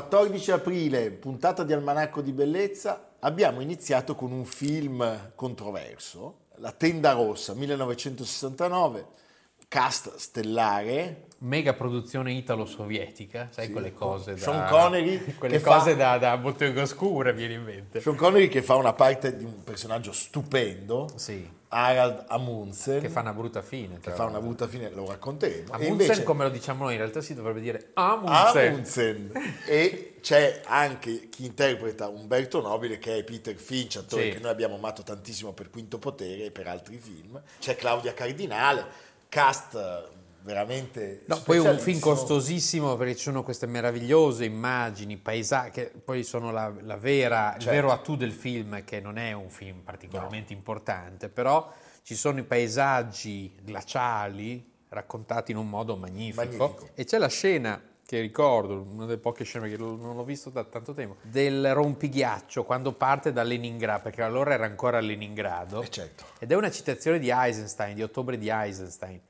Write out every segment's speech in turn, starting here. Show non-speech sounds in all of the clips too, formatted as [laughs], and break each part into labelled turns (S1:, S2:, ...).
S1: 14 aprile, puntata di Almanacco di Bellezza, abbiamo iniziato con un film controverso, La Tenda Rossa, 1969, cast stellare.
S2: Mega produzione italo-sovietica, sai sì, quelle cose da...
S1: Sean Connery [laughs]
S2: quelle cose fa, da, da bottega oscura, viene in mente.
S1: Sean Connery che fa una parte di un personaggio stupendo.
S2: Sì
S1: Harald Amundsen
S2: che fa una brutta fine
S1: che fa una brutta fine lo racconteremo
S2: Amundsen invece, come lo diciamo noi in realtà si dovrebbe dire Amundsen,
S1: Amundsen. [laughs] e c'è anche chi interpreta Umberto Nobile che è Peter Finch attore sì. che noi abbiamo amato tantissimo per Quinto Potere e per altri film c'è Claudia Cardinale cast veramente
S2: no, poi un film costosissimo perché ci sono queste meravigliose immagini, paesaggi che poi sono la, la vera, certo. il vero attu del film che non è un film particolarmente no. importante, però ci sono i paesaggi glaciali raccontati in un modo magnifico, magnifico. e c'è la scena che ricordo, una delle poche scene che non l'ho visto da tanto tempo, del rompighiaccio quando parte da Leningrado, perché allora era ancora a Leningrado.
S1: Eh certo.
S2: Ed è una citazione di Eisenstein, di ottobre di Eisenstein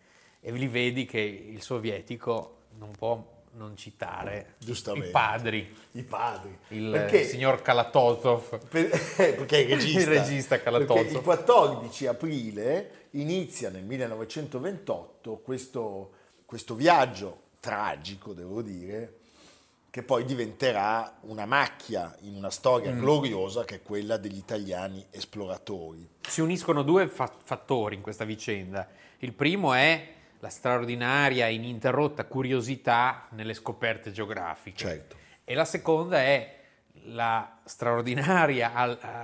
S2: e lì vedi che il sovietico non può non citare i padri.
S1: I padri.
S2: Il perché, signor Kalatozov.
S1: Per, eh, perché [laughs] il regista.
S2: il regista Kalatozov.
S1: il 14 aprile inizia nel 1928 questo, questo viaggio tragico, devo dire, che poi diventerà una macchia in una storia mm. gloriosa che è quella degli italiani esploratori.
S2: Si uniscono due fa- fattori in questa vicenda. Il primo è la straordinaria e ininterrotta curiosità nelle scoperte geografiche.
S1: Certo.
S2: E la seconda è la straordinaria,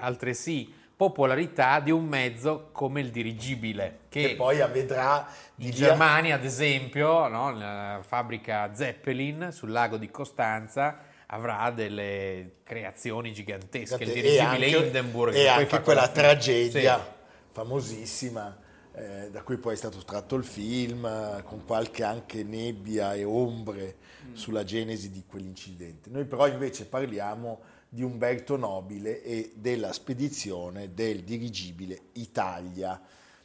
S2: altresì, popolarità di un mezzo come il dirigibile.
S1: Che, che poi avvedrà
S2: in Germania, ad esempio, no, la fabbrica Zeppelin sul lago di Costanza avrà delle creazioni gigantesche. Il dirigibile
S1: e anche,
S2: Hindenburg.
S1: E anche quella tragedia sì. famosissima eh, da cui poi è stato tratto il film, eh, con qualche anche nebbia e ombre mm. sulla genesi di quell'incidente. Noi però invece parliamo di Umberto Nobile e della spedizione del dirigibile Italia.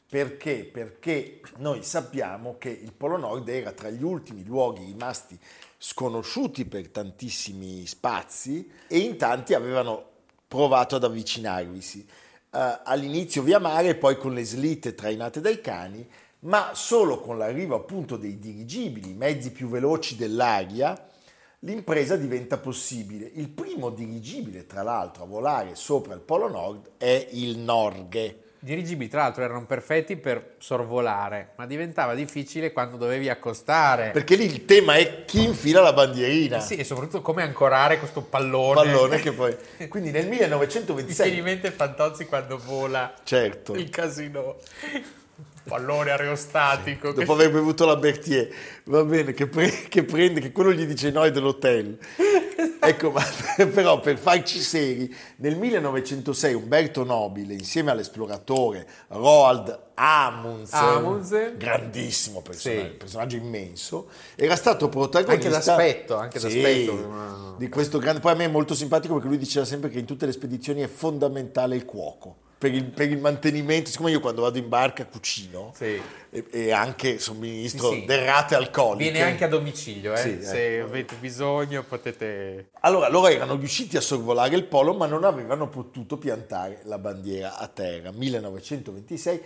S1: Perché? Perché noi sappiamo che il Polo Nord era tra gli ultimi luoghi rimasti sconosciuti per tantissimi spazi e in tanti avevano provato ad avvicinarvisi eh, all'inizio via mare poi con le slitte trainate dai cani, ma solo con l'arrivo appunto dei dirigibili, mezzi più veloci dell'aria, l'impresa diventa possibile. Il primo dirigibile, tra l'altro, a volare sopra il Polo Nord è il Norge
S2: dirigibili tra l'altro erano perfetti per sorvolare, ma diventava difficile quando dovevi accostare.
S1: Perché lì il tema è chi infila la bandierina.
S2: Eh sì, e soprattutto come ancorare questo pallone.
S1: Pallone che poi... [laughs] Quindi nel 1926...
S2: Mi viene in mente Fantozzi quando vola.
S1: Certo.
S2: Il casino. Pallone aerostatico.
S1: Sì. Dopo aver bevuto la Berthier. Va bene, che, pre- che prende, che quello gli dice no è dell'hotel. [laughs] ecco, ma [laughs] però per farci seri, nel 1906 Umberto Nobile, insieme all'esploratore Roald Amundsen,
S2: Amundsen.
S1: grandissimo personaggio, sì. personaggio immenso, era stato protagonista...
S2: Anche d'aspetto, anche. Sì,
S1: di questo grande... Poi a me è molto simpatico perché lui diceva sempre che in tutte le spedizioni è fondamentale il cuoco per il, per il, mantenimento, siccome io quando vado in barca cucino
S2: sì.
S1: e, e, anche somministro sì, sì. derrate alcoliche.
S2: Viene anche a domicilio, eh? se eh. avete bisogno potete...
S1: Allora, loro erano riusciti a sorvolare il polo ma non avevano potuto piantare la bandiera a terra. 1926,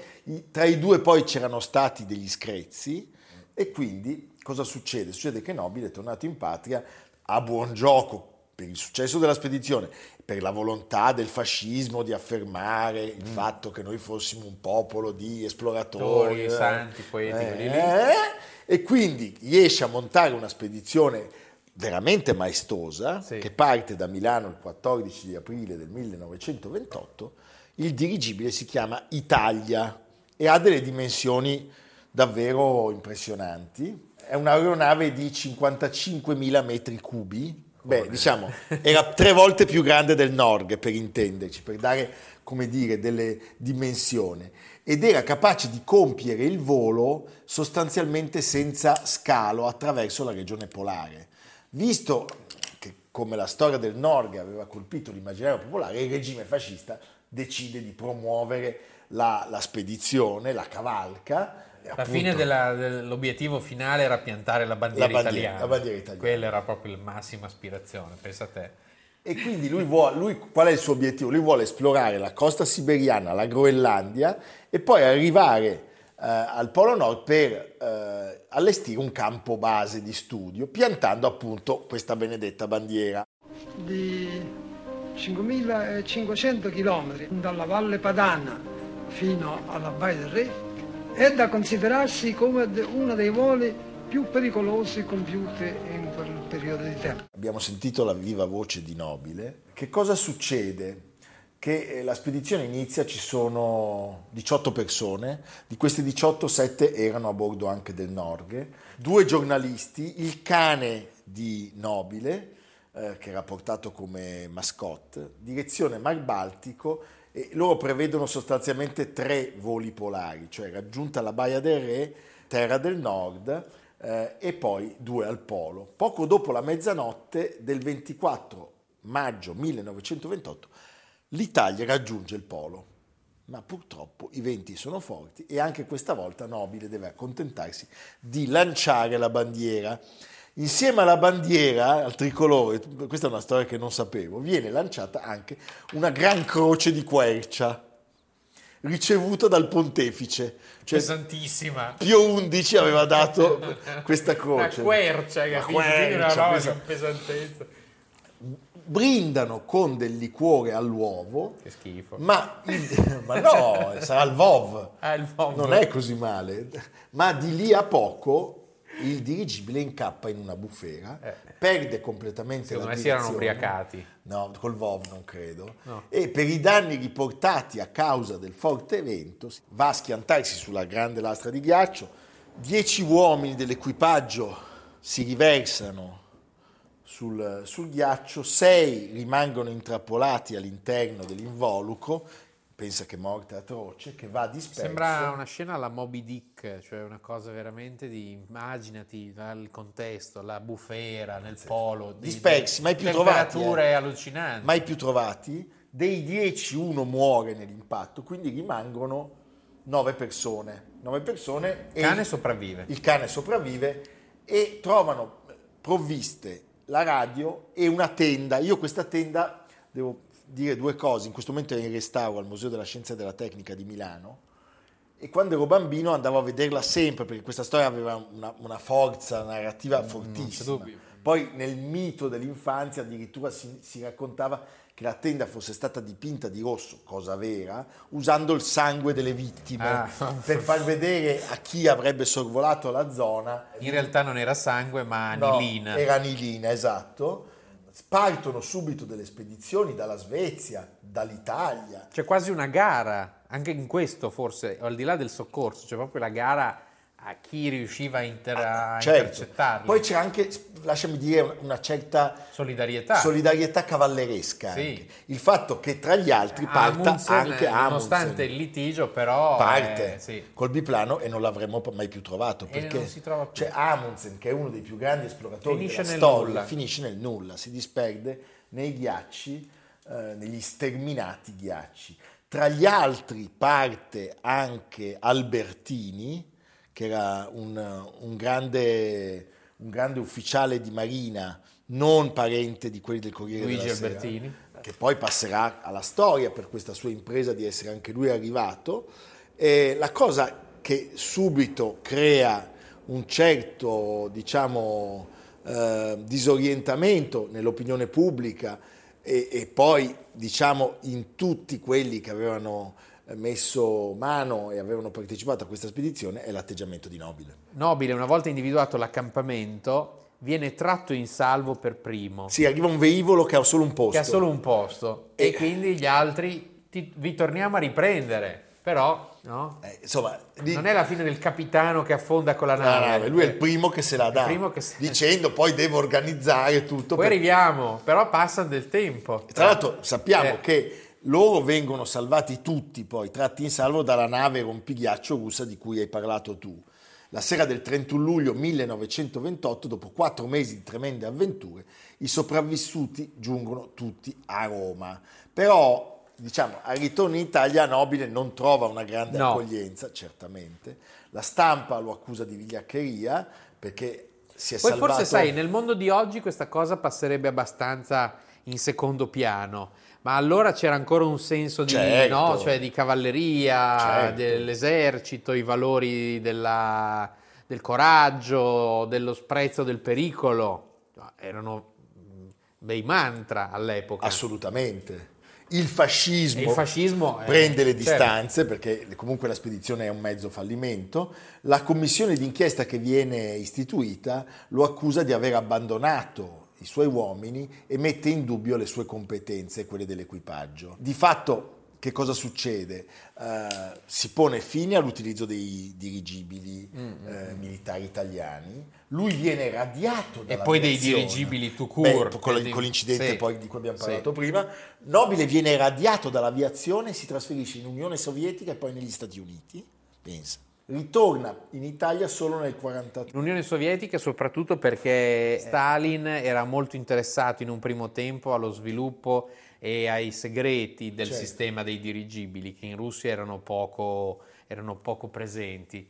S1: tra i due poi c'erano stati degli screzzi e quindi cosa succede? Succede che Nobile è tornato in patria a buon gioco per il successo della spedizione per la volontà del fascismo di affermare il mm. fatto che noi fossimo un popolo di esploratori,
S2: eh, santi, poeti,
S1: eh, e quindi riesce a montare una spedizione veramente maestosa sì. che parte da Milano il 14 aprile del 1928. Il dirigibile si chiama Italia e ha delle dimensioni davvero impressionanti. è un'aeronave di 55.000 metri cubi, beh, diciamo, era tre volte più grande del Norg, per intenderci, per dare, come dire, delle dimensioni. Ed era capace di compiere il volo sostanzialmente senza scalo attraverso la regione polare. Visto che, come la storia del Norg aveva colpito l'immaginario popolare, il regime fascista decide di promuovere la, la spedizione, la cavalca,
S2: appunto, fine della, dell'obiettivo finale era piantare la bandiera, la bandiera, italiana. la bandiera, italiana. Quella era proprio la massima aspirazione, pensa a te.
S1: E quindi lui, vuole, lui qual è il suo obiettivo? Lui vuole esplorare la costa siberiana, la Groenlandia e poi arrivare eh, al Polo Nord per eh, allestire un campo base di studio, piantando appunto questa benedetta bandiera.
S3: Di 5.500 km dalla Valle Padana fino alla Baia del Re è da considerarsi come uno dei voli più pericolosi compiuti in quel periodo di tempo.
S1: Abbiamo sentito la viva voce di Nobile. Che cosa succede? Che eh, la spedizione inizia, ci sono 18 persone, di queste 18 7 erano a bordo anche del Norghe, due giornalisti, il cane di Nobile, eh, che era portato come mascotte, direzione Mar Baltico e loro prevedono sostanzialmente tre voli polari, cioè raggiunta la Baia del Re, Terra del Nord eh, e poi due al polo. Poco dopo la mezzanotte del 24 maggio 1928 l'Italia raggiunge il polo, ma purtroppo i venti sono forti e anche questa volta Nobile deve accontentarsi di lanciare la bandiera. Insieme alla bandiera, al tricolore, questa è una storia che non sapevo, viene lanciata anche una gran croce di quercia ricevuta dal pontefice.
S2: Cioè, Pesantissima.
S1: Pio XI aveva dato questa croce.
S2: Una quercia, capito? Quercia, una roba pesa... pesantezza.
S1: Brindano con del liquore all'uovo.
S2: Che schifo.
S1: Ma, ma no, sarà il VOV.
S2: Ah, il VOV.
S1: Non è così male. Ma di lì a poco il dirigibile incappa in una bufera, eh. perde completamente
S2: Secondo
S1: la
S2: me si erano ubriacati.
S1: No, col VOV non credo. No. E per i danni riportati a causa del forte vento va a schiantarsi sulla grande lastra di ghiaccio. Dieci uomini dell'equipaggio si riversano sul, sul ghiaccio, sei rimangono intrappolati all'interno dell'involucro pensa che morte atroce, che va disperso.
S2: Sembra una scena alla Moby Dick, cioè una cosa veramente di, immaginati il contesto, la bufera nel sì. polo.
S1: Di, Dispersi, mai più trovati.
S2: Temperature eh. allucinanti.
S1: Mai più trovati. Dei 10 uno muore nell'impatto, quindi rimangono 9 persone. 9 persone.
S2: Il cane sopravvive.
S1: Il cane sopravvive e trovano provviste la radio e una tenda. Io questa tenda devo dire due cose. In questo momento è in restauro al Museo della Scienza e della Tecnica di Milano e quando ero bambino andavo a vederla sempre perché questa storia aveva una, una forza narrativa mm, fortissima. Poi nel mito dell'infanzia addirittura si, si raccontava che la tenda fosse stata dipinta di rosso, cosa vera, usando il sangue delle vittime ah. per far vedere a chi avrebbe sorvolato la zona.
S2: In realtà non era sangue, ma anilina.
S1: No, era anilina, esatto partono subito delle spedizioni dalla Svezia, dall'Italia.
S2: C'è quasi una gara, anche in questo forse, al di là del soccorso, c'è proprio la gara a chi riusciva a, inter- ah, certo. intercettarli.
S1: Poi c'è anche, lasciami dire, una certa
S2: solidarietà,
S1: solidarietà cavalleresca. Sì. Il fatto che tra gli altri parta Amundsen, anche Amundsen.
S2: Nonostante il litigio, però...
S1: Parte
S2: eh, sì.
S1: col biplano e non l'avremmo mai più trovato. Perché più. c'è Amundsen, che è uno dei più grandi esploratori finisce della storia, nulla. finisce nel nulla, si disperde nei ghiacci, eh, negli sterminati ghiacci. Tra gli altri parte anche Albertini, che era un, un, grande, un grande ufficiale di marina, non parente di quelli del Corriere
S2: Luigi
S1: della
S2: Albertini.
S1: Sera, che poi passerà alla storia per questa sua impresa di essere anche lui arrivato. E la cosa che subito crea un certo, diciamo, eh, disorientamento nell'opinione pubblica e, e, poi, diciamo, in tutti quelli che avevano messo mano e avevano partecipato a questa spedizione è l'atteggiamento di Nobile.
S2: Nobile, una volta individuato l'accampamento, viene tratto in salvo per primo.
S1: Sì, arriva un velivolo che ha solo un posto.
S2: Che ha solo un posto. E, e quindi gli altri ti, vi torniamo a riprendere. Però, no?
S1: Eh, insomma, di-
S2: Non è la fine del capitano che affonda con la nave.
S1: nave, lui è il primo che se la dà,
S2: primo che se-
S1: dicendo poi devo organizzare tutto.
S2: Poi
S1: per-
S2: arriviamo, però passa del tempo.
S1: Tra l'altro sappiamo
S2: Eh.
S1: che loro vengono salvati tutti poi, tratti in salvo dalla nave rompighiaccio russa di cui hai parlato tu. La sera del 31 luglio 1928, dopo quattro mesi di tremende avventure, i sopravvissuti giungono tutti a Roma. Però, diciamo, al ritorno in Italia Nobile non trova una grande
S2: No.
S1: accoglienza, certamente. La stampa lo accusa di vigliaccheria perché si è
S2: Poi
S1: salvato...
S2: forse sai, nel mondo di oggi questa cosa passerebbe abbastanza in secondo piano, ma allora c'era ancora un senso di,
S1: Certo.
S2: no? cioè di cavalleria,
S1: Certo.
S2: dell'esercito, i valori della- del coraggio, dello sprezzo del pericolo, No, erano mm, bei mantra all'epoca.
S1: Assolutamente. Il fascismo,
S2: il fascismo, eh,
S1: prende le
S2: certo.
S1: distanze perché comunque la spedizione è un mezzo fallimento. La commissione d'inchiesta che viene istituita lo accusa di aver abbandonato i suoi uomini e mette in dubbio le sue competenze e quelle dell'equipaggio. Di fatto che cosa succede? Eh, si pone fine all'utilizzo dei dirigibili
S2: Mm,
S1: eh, militari italiani. Lui viene radiato
S2: E
S1: dalla
S2: poi dei dirigibili tout court,
S1: con,
S2: che-
S1: con l'incidente
S2: sì.
S1: poi di cui abbiamo
S2: Sì.
S1: parlato prima. Nobile viene radiato dall'aviazione, si trasferisce in Unione Sovietica e poi negli Stati Uniti. Pensa. Ritorna in Italia solo nel 1943.
S2: L'Unione Sovietica soprattutto perché Stalin era molto interessato in un primo tempo allo sviluppo e ai segreti del
S1: Certo.
S2: sistema dei dirigibili che in Russia erano poco, erano poco presenti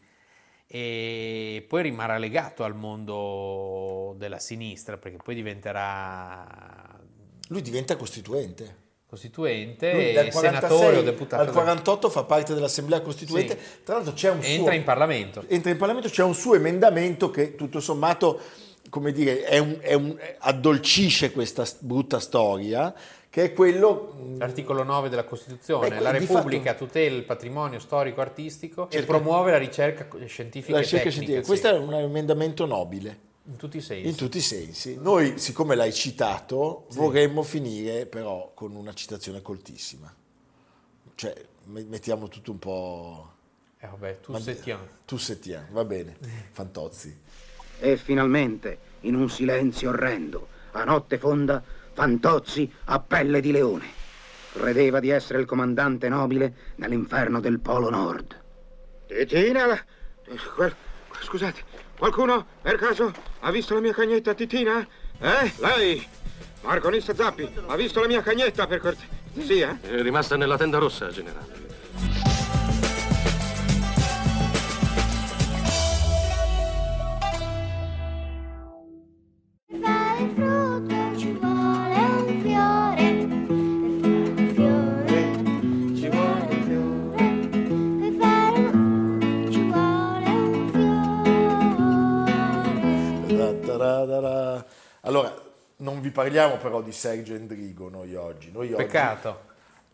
S2: e poi rimarrà legato al mondo della sinistra perché poi diventerà
S1: Lui diventa costituente.
S2: Costituente,
S1: Lui
S2: senatore
S1: 46
S2: o deputato
S1: al 48 fa parte dell'Assemblea Costituente.
S2: Sì.
S1: Tra l'altro c'è un suo...
S2: entra in Parlamento.
S1: entra in Parlamento, c'è un suo emendamento che tutto sommato, come dire, è un- è un- addolcisce questa brutta storia, che è quello... mh,
S2: L'articolo 9 della Costituzione,
S1: Beh,
S2: la
S1: di
S2: Repubblica
S1: fatto-
S2: tutela il patrimonio storico-artistico e
S1: Cerca-
S2: promuove la ricerca scientifica
S1: la
S2: e tecnica.
S1: scientifica.
S2: sì.
S1: Questo è un emendamento nobile.
S2: In tutti i sensi.
S1: In tutti i sensi. Noi, siccome l'hai citato, vorremmo finire però con una citazione coltissima. Cioè, me- mettiamo tutto un po'...
S2: Eh, vabbè, tu
S1: Ma-
S2: settiamo.
S1: Tu settiamo, va bene. Fantozzi.
S4: E finalmente, in un silenzio orrendo, a notte fonda, Fantozzi a pelle di leone. Credeva di essere il comandante nobile nell'inferno del Polo Nord.
S5: Titina? Scusate, qualcuno per caso ha visto la mia cagnetta Titina? Eh? Lei? Marconista Zappi, ha visto la mia cagnetta per cortesia?
S6: È rimasta nella tenda rossa, generale.
S1: Parliamo però di Sergio Endrigo noi oggi. Noi oggi-
S2: Peccato.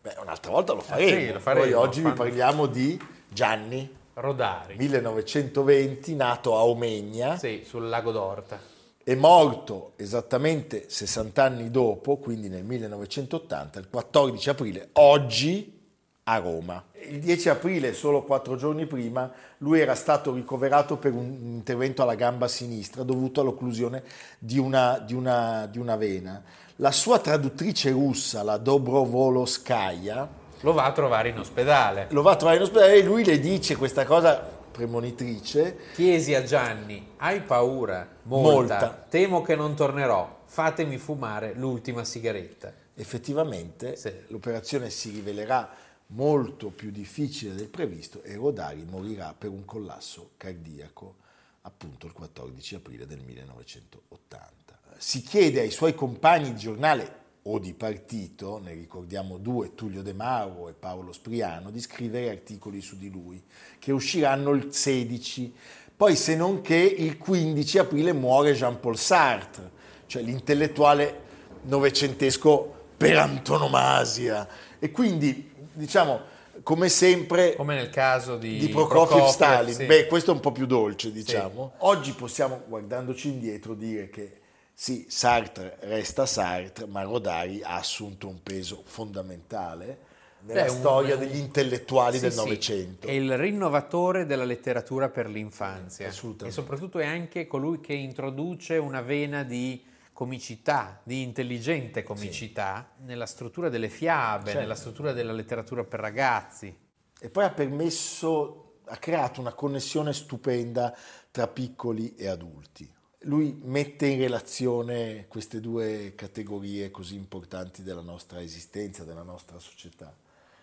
S1: Beh, un'altra volta lo faremo.
S2: sì, lo faremo.
S1: Noi oggi vi
S2: Quando-
S1: parliamo di Gianni,
S2: Rodari.
S1: 1920, nato a Omegna,
S2: Sì, sul lago d'Orta.
S1: è morto esattamente 60 anni dopo, quindi nel 1980, il 14 aprile, oggi a Roma. Il 10 aprile, solo quattro giorni prima, lui era stato ricoverato per un intervento alla gamba sinistra dovuto all'occlusione di una, di una- di una vena. La sua traduttrice russa, la Dobrovolskaya,
S2: Lo va a trovare in ospedale.
S1: lo va a trovare in ospedale e lui le dice questa cosa premonitrice.
S2: Chiesi a Gianni, hai paura? Molta.
S1: Molta.
S2: Temo che non tornerò. Fatemi fumare l'ultima sigaretta.
S1: Effettivamente
S2: Sì.
S1: l'operazione si rivelerà molto più difficile del previsto e Rodari morirà per un collasso cardiaco appunto il 14 aprile del 1980. Si chiede ai suoi compagni di giornale o di partito, ne ricordiamo due, Tullio De Mauro e Paolo Spriano, di scrivere articoli su di lui, che usciranno il 16. Poi se non che il 15 aprile muore Jean-Paul Sartre, cioè l'intellettuale novecentesco per antonomasia. E quindi, diciamo, come sempre,
S2: Come nel caso di,
S1: di Prokofiev Stalin.
S2: sì.
S1: Beh, questo è un po' più dolce, diciamo. Oggi possiamo, guardandoci indietro, dire che sì, Sartre resta Sartre, ma Rodari ha assunto un peso fondamentale nella
S2: Beh,
S1: storia
S2: un-
S1: degli intellettuali
S2: Sì,
S1: del
S2: sì,
S1: Novecento.
S2: È il rinnovatore della letteratura per l'infanzia.
S1: Assolutamente.
S2: E soprattutto è anche colui che introduce una vena di comicità, di intelligente comicità nella struttura delle fiabe,
S1: Certo.
S2: nella struttura della letteratura per ragazzi.
S1: E poi ha permesso, ha creato una connessione stupenda tra piccoli e adulti. Lui mette in relazione queste due categorie così importanti della nostra esistenza, della nostra società.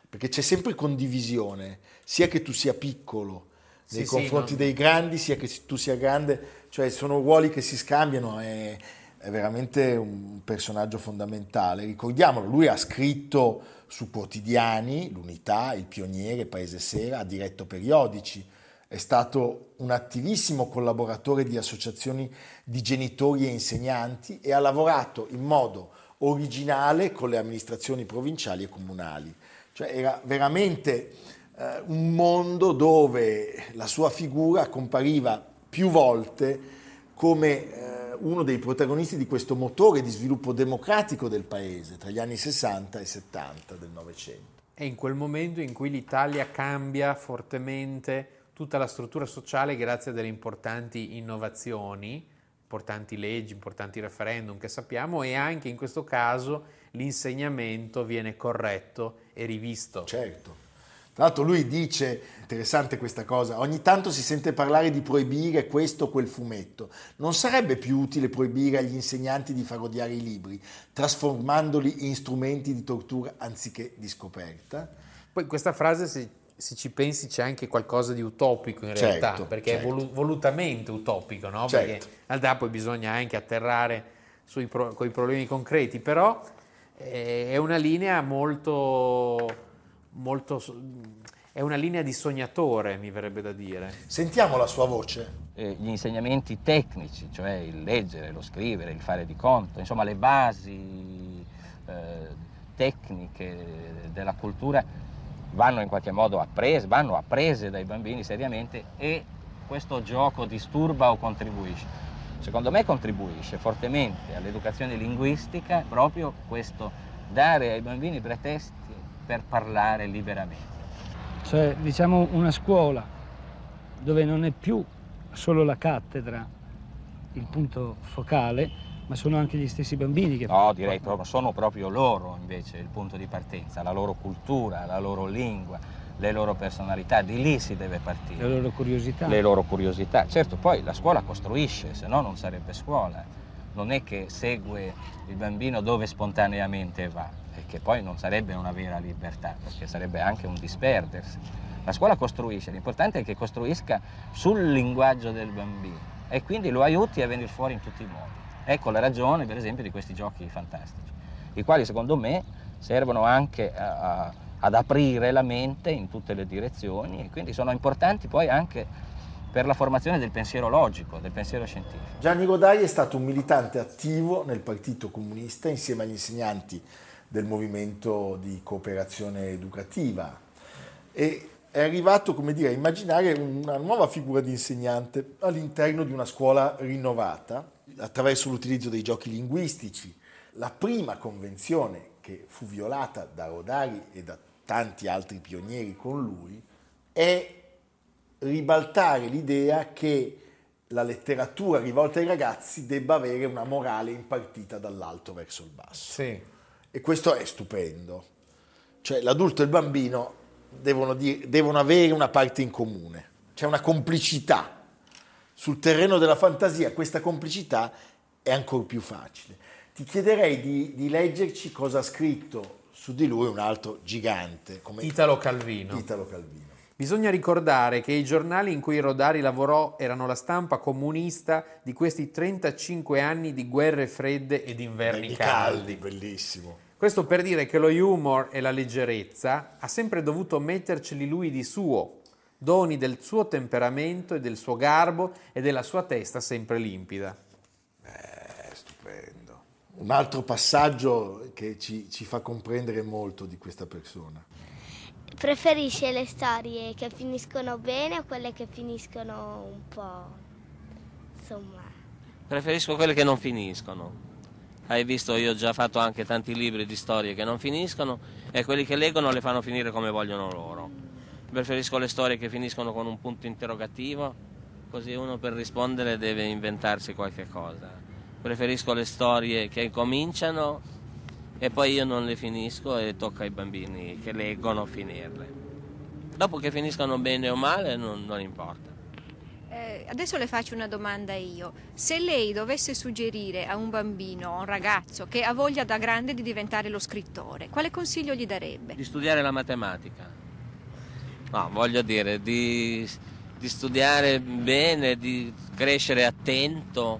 S1: Perché c'è sempre condivisione, sia che tu sia piccolo nei
S2: Sì, sì,
S1: confronti
S2: non-
S1: dei grandi, sia che tu sia grande, cioè sono ruoli che si scambiano, è, è veramente un personaggio fondamentale. Ricordiamolo, lui ha scritto su quotidiani, l'Unità, Il Pioniere, Paese Sera, ha diretto periodici, è stato un attivissimo collaboratore di associazioni di genitori e insegnanti e ha lavorato in modo originale con le amministrazioni provinciali e comunali. Cioè era veramente eh, un mondo dove la sua figura compariva più volte come eh, uno dei protagonisti di questo motore di sviluppo democratico del paese tra gli anni 60 e 70 del Novecento.
S2: È in quel momento in cui l'Italia cambia fortemente tutta la struttura sociale grazie a delle importanti innovazioni, importanti leggi, importanti referendum che sappiamo e anche in questo caso l'insegnamento viene corretto e rivisto.
S1: Certo. Tra l'altro lui dice, interessante questa cosa, ogni tanto si sente parlare di proibire questo o quel fumetto. Non sarebbe più utile proibire agli insegnanti di far odiare i libri, trasformandoli in strumenti di tortura anziché di scoperta?
S2: Poi questa frase, se, se ci pensi, c'è anche qualcosa di utopico in realtà,
S1: Certo,
S2: perché
S1: certo.
S2: è volu- volutamente utopico, no?
S1: Certo.
S2: Perché in realtà poi bisogna anche atterrare sui pro- coi problemi concreti, però eh, è una linea molto, molto... è una linea di sognatore, mi verrebbe da dire.
S1: Sentiamo la sua voce.
S7: eh, gli insegnamenti tecnici, cioè il leggere, lo scrivere, il fare di conto, insomma le basi eh, tecniche della cultura vanno in qualche modo apprese, vanno apprese dai bambini seriamente e questo gioco disturba o contribuisce? Secondo me contribuisce fortemente all'educazione linguistica proprio questo dare ai bambini pretesti per parlare liberamente.
S8: cioè diciamo una scuola dove non è più solo la cattedra il punto focale, ma sono anche gli stessi bambini che
S7: No, direi proprio, sono proprio loro invece il punto di partenza, la loro cultura, la loro lingua, le loro personalità, di lì si deve partire.
S8: la loro curiosità.
S7: Le loro curiosità. Certo, poi la scuola costruisce, se no non sarebbe scuola. Non è che segue il bambino dove spontaneamente va, che poi non sarebbe una vera libertà, perché sarebbe anche un disperdersi. La scuola costruisce, l'importante è che costruisca sul linguaggio del bambino e quindi lo aiuti a venire fuori in tutti i modi. Ecco la ragione, per esempio, di questi giochi fantastici, i quali secondo me servono anche a- a- ad aprire la mente in tutte le direzioni e quindi sono importanti poi anche per la formazione del pensiero logico, del pensiero scientifico.
S1: Gianni Rodai è stato un militante attivo nel Partito Comunista insieme agli insegnanti del movimento di cooperazione educativa e è arrivato come dire, a immaginare una nuova figura di insegnante all'interno di una scuola rinnovata attraverso l'utilizzo dei giochi linguistici. La prima convenzione che fu violata da Rodari e da tanti altri pionieri con lui è ribaltare l'idea che la letteratura rivolta ai ragazzi debba avere una morale impartita dall'alto verso il basso.
S2: Sì.
S1: E questo è stupendo. Cioè l'adulto e il bambino devono, di- devono avere una parte in comune, c'è una complicità. Sul terreno della fantasia questa complicità è ancora più facile. Ti chiederei di, di leggerci cosa ha scritto su di lui un altro gigante come
S2: Italo Calvino.
S1: Italo Calvino.
S2: Bisogna ricordare che i giornali in cui Rodari lavorò erano la stampa comunista di questi 35 anni di guerre fredde ed inverni
S1: Inverni
S2: caldi.
S1: bellissimo.
S2: Questo per dire che lo humor e la leggerezza ha sempre dovuto metterceli lui di suo, doni del suo temperamento e del suo garbo e della sua testa sempre limpida.
S1: È stupendo. Un altro passaggio che ci, ci fa comprendere molto di questa persona.
S9: Preferisce le storie che finiscono bene o quelle che finiscono un po', insomma,
S10: Preferisco quelle che non finiscono.
S9: Hai visto, io ho già fatto anche tanti libri di storie che non finiscono e quelli che leggono le fanno finire come vogliono loro. Preferisco le storie che finiscono con un punto interrogativo, così uno per rispondere deve inventarsi qualche cosa. Preferisco le storie che cominciano e poi io non le finisco e tocca ai bambini che leggono finirle. Dopo che finiscano bene o male non, non importa.
S10: Eh, adesso le faccio una domanda io. Se lei dovesse suggerire a un bambino, a un ragazzo che ha voglia da grande di diventare lo scrittore, quale consiglio gli darebbe?
S9: Di studiare la matematica. No, voglio dire, di, di studiare bene, di crescere attento,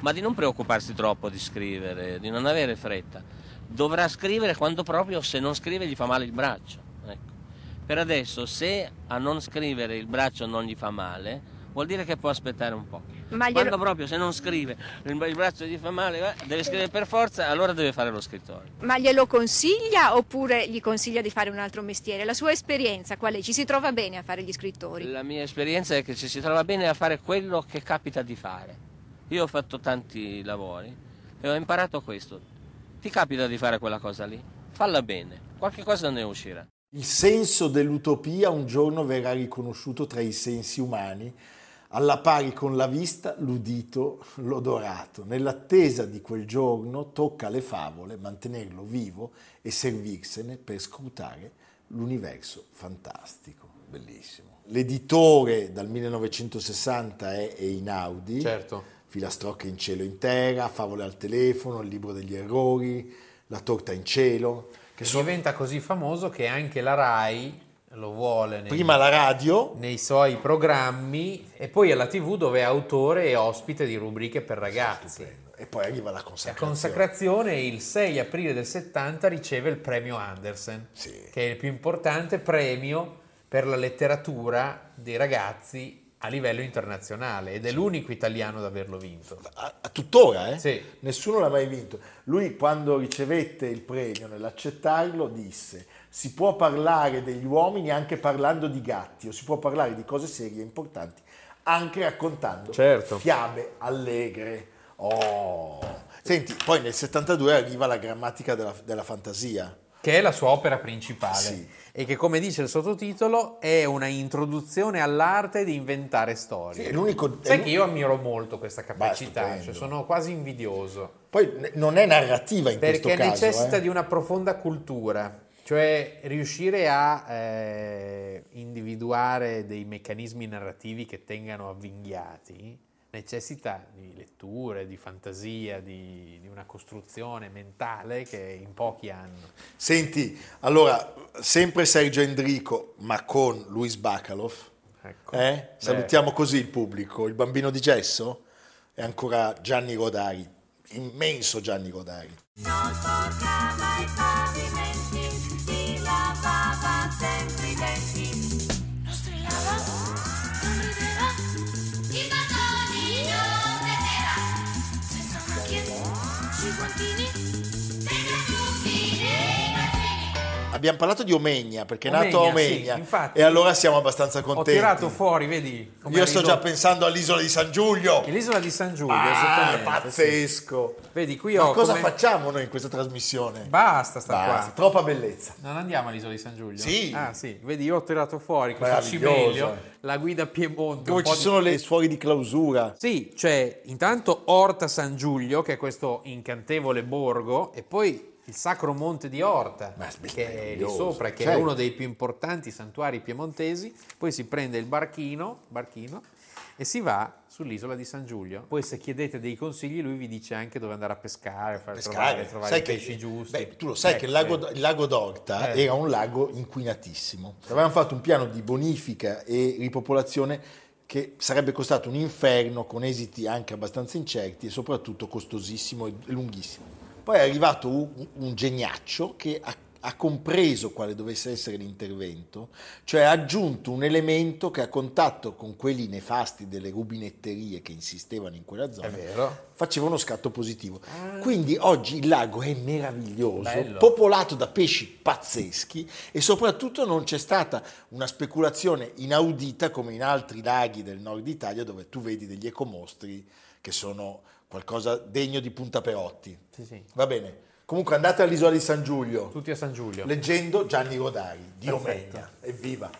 S9: ma di non preoccuparsi troppo di scrivere, di non avere fretta. Dovrà scrivere quando proprio se non scrive gli fa male il braccio. Ecco. Per adesso, se a non scrivere il braccio non gli fa male, vuol dire che può aspettare un po'.
S10: Ma glielo-
S9: Quando proprio se non scrive, il braccio gli fa male, deve scrivere per forza, allora deve fare lo scrittore.
S10: Ma glielo consiglia oppure gli consiglia di fare un altro mestiere? La sua esperienza qual è? Ci si trova bene a fare gli scrittori?
S9: La mia esperienza è che ci si trova bene a fare quello che capita di fare. Io ho fatto tanti lavori e ho imparato questo. Ti capita di fare quella cosa lì? Falla bene, qualche cosa ne uscirà.
S1: Il senso dell'utopia un giorno verrà riconosciuto tra i sensi umani, alla pari con la vista, l'udito, l'odorato. Nell'attesa di quel giorno tocca alle favole mantenerlo vivo e servirsene per scrutare l'universo fantastico. Bellissimo. L'editore dal 1960 è Einaudi.
S2: Certo.
S1: Filastrocche in cielo in terra, favole al telefono, il libro degli errori, la torta in cielo. Che sono
S2: diventa così famoso che anche la RAI lo vuole nei,
S1: prima la radio,
S2: nei suoi programmi e poi alla TV dove è autore e ospite di rubriche per ragazzi.
S1: e poi arriva la
S2: La
S1: consacrazione.
S2: consacrazione il 6 aprile del 70 riceve il premio Andersen,
S1: Sì.
S2: che è il più importante premio per la letteratura dei ragazzi a livello internazionale ed è l'unico italiano ad averlo vinto.
S1: A, a tuttora, eh?
S2: Sì.
S1: Nessuno l'ha mai vinto. Lui quando ricevette il premio, nell'accettarlo, disse si può parlare degli uomini anche parlando di gatti o si può parlare di cose serie e importanti anche raccontando
S2: Certo.
S1: fiabe allegre. Oh. Senti, poi nel 72 arriva la grammatica della, della fantasia.
S2: Che è la sua opera principale
S1: Sì.
S2: e che come dice il sottotitolo è una introduzione all'arte di inventare storie.
S1: Sì, è l'unico-
S2: Sai
S1: è
S2: che io ammiro molto questa capacità,
S1: stupendo.
S2: cioè sono quasi invidioso.
S1: Poi non è narrativa in
S2: Perché
S1: questo caso.
S2: necessita
S1: eh.
S2: di una profonda cultura, cioè riuscire a eh, individuare dei meccanismi narrativi che tengano avvinghiati necessita di letture, di fantasia, di, di una costruzione mentale che in pochi hanno.
S1: Senti, allora, sempre Sergio Endrico, ma con Luis Bacalov.
S2: Ecco.
S1: Eh?
S2: Beh,
S1: Salutiamo così il pubblico. Il bambino di gesso è ancora Gianni Rodari, immenso Gianni Rodari.
S11: Non sporcava i pavimenti,
S1: Abbiamo parlato di Omegna, perché è nato a
S2: sì,
S1: Omegna,
S2: infatti.
S1: e allora siamo abbastanza
S2: Ho
S1: contenti.
S2: tirato fuori, vedi?
S1: Io sto già pensando all'isola di San Giulio.
S2: L'isola di San Giulio,
S1: Ah, pazzesco.
S2: sì. Vedi, qui
S1: Ma
S2: ho
S1: cosa
S2: come-
S1: facciamo noi in questa trasmissione?
S2: Basta sta
S1: Basta,
S2: qua.
S1: troppa bellezza.
S2: Non andiamo all'isola di San Giulio?
S1: Sì.
S2: Ah, sì. Vedi, io ho tirato fuori questo cimelio, la guida Piemonte.
S1: Dove ci
S2: di-
S1: sono le suori di clausura.
S2: Sì, c'è intanto Orta San Giulio, che è questo incantevole borgo, e poi il Sacro Monte di Orta,
S1: è
S2: che è lì sopra, che è
S1: certo.
S2: uno dei più importanti santuari piemontesi. Poi si prende il barchino, barchino e si va sull'isola di San Giulio. Poi se chiedete dei consigli lui vi dice anche dove andare a pescare, far
S1: pescare.
S2: trovare, trovare
S1: Sai
S2: i
S1: che-
S2: pesci giusti.
S1: beh, tu lo sai
S2: Ecco,
S1: che il lago,
S2: vedi.
S1: il lago d'Orta
S2: Eh.
S1: era un lago inquinatissimo. Avevamo fatto un piano di bonifica e ripopolazione che sarebbe costato un inferno con esiti anche abbastanza incerti e soprattutto costosissimo e lunghissimo. Poi è arrivato un, un geniaccio che ha ha compreso quale dovesse essere l'intervento, cioè ha aggiunto un elemento che a contatto con quelli nefasti delle rubinetterie che insistevano in quella zona, faceva uno scatto positivo. Quindi oggi il lago è meraviglioso,
S2: Bello.
S1: popolato da pesci pazzeschi e soprattutto non c'è stata una speculazione inaudita come in altri laghi del nord Italia dove tu vedi degli ecomostri che sono qualcosa degno di Punta Perotti.
S2: Sì, sì.
S1: Va bene. Comunque andate all'isola di San Giulio.
S2: Tutti a San Giulio.
S1: Leggendo Gianni Rodari. Dio megna. Evviva.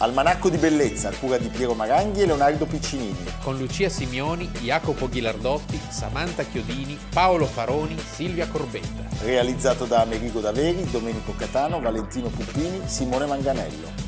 S1: Almanacco di bellezza a cura di Piero Maranghi e Leonardo Piccinini.
S2: Con Lucia Simioni, Jacopo Ghilardotti, Samantha Chiodini, Paolo Faroni, Silvia Corbetta.
S1: Realizzato da Amerigo Daveri, Domenico Catano, Valentino Puppini, Simone Manganello.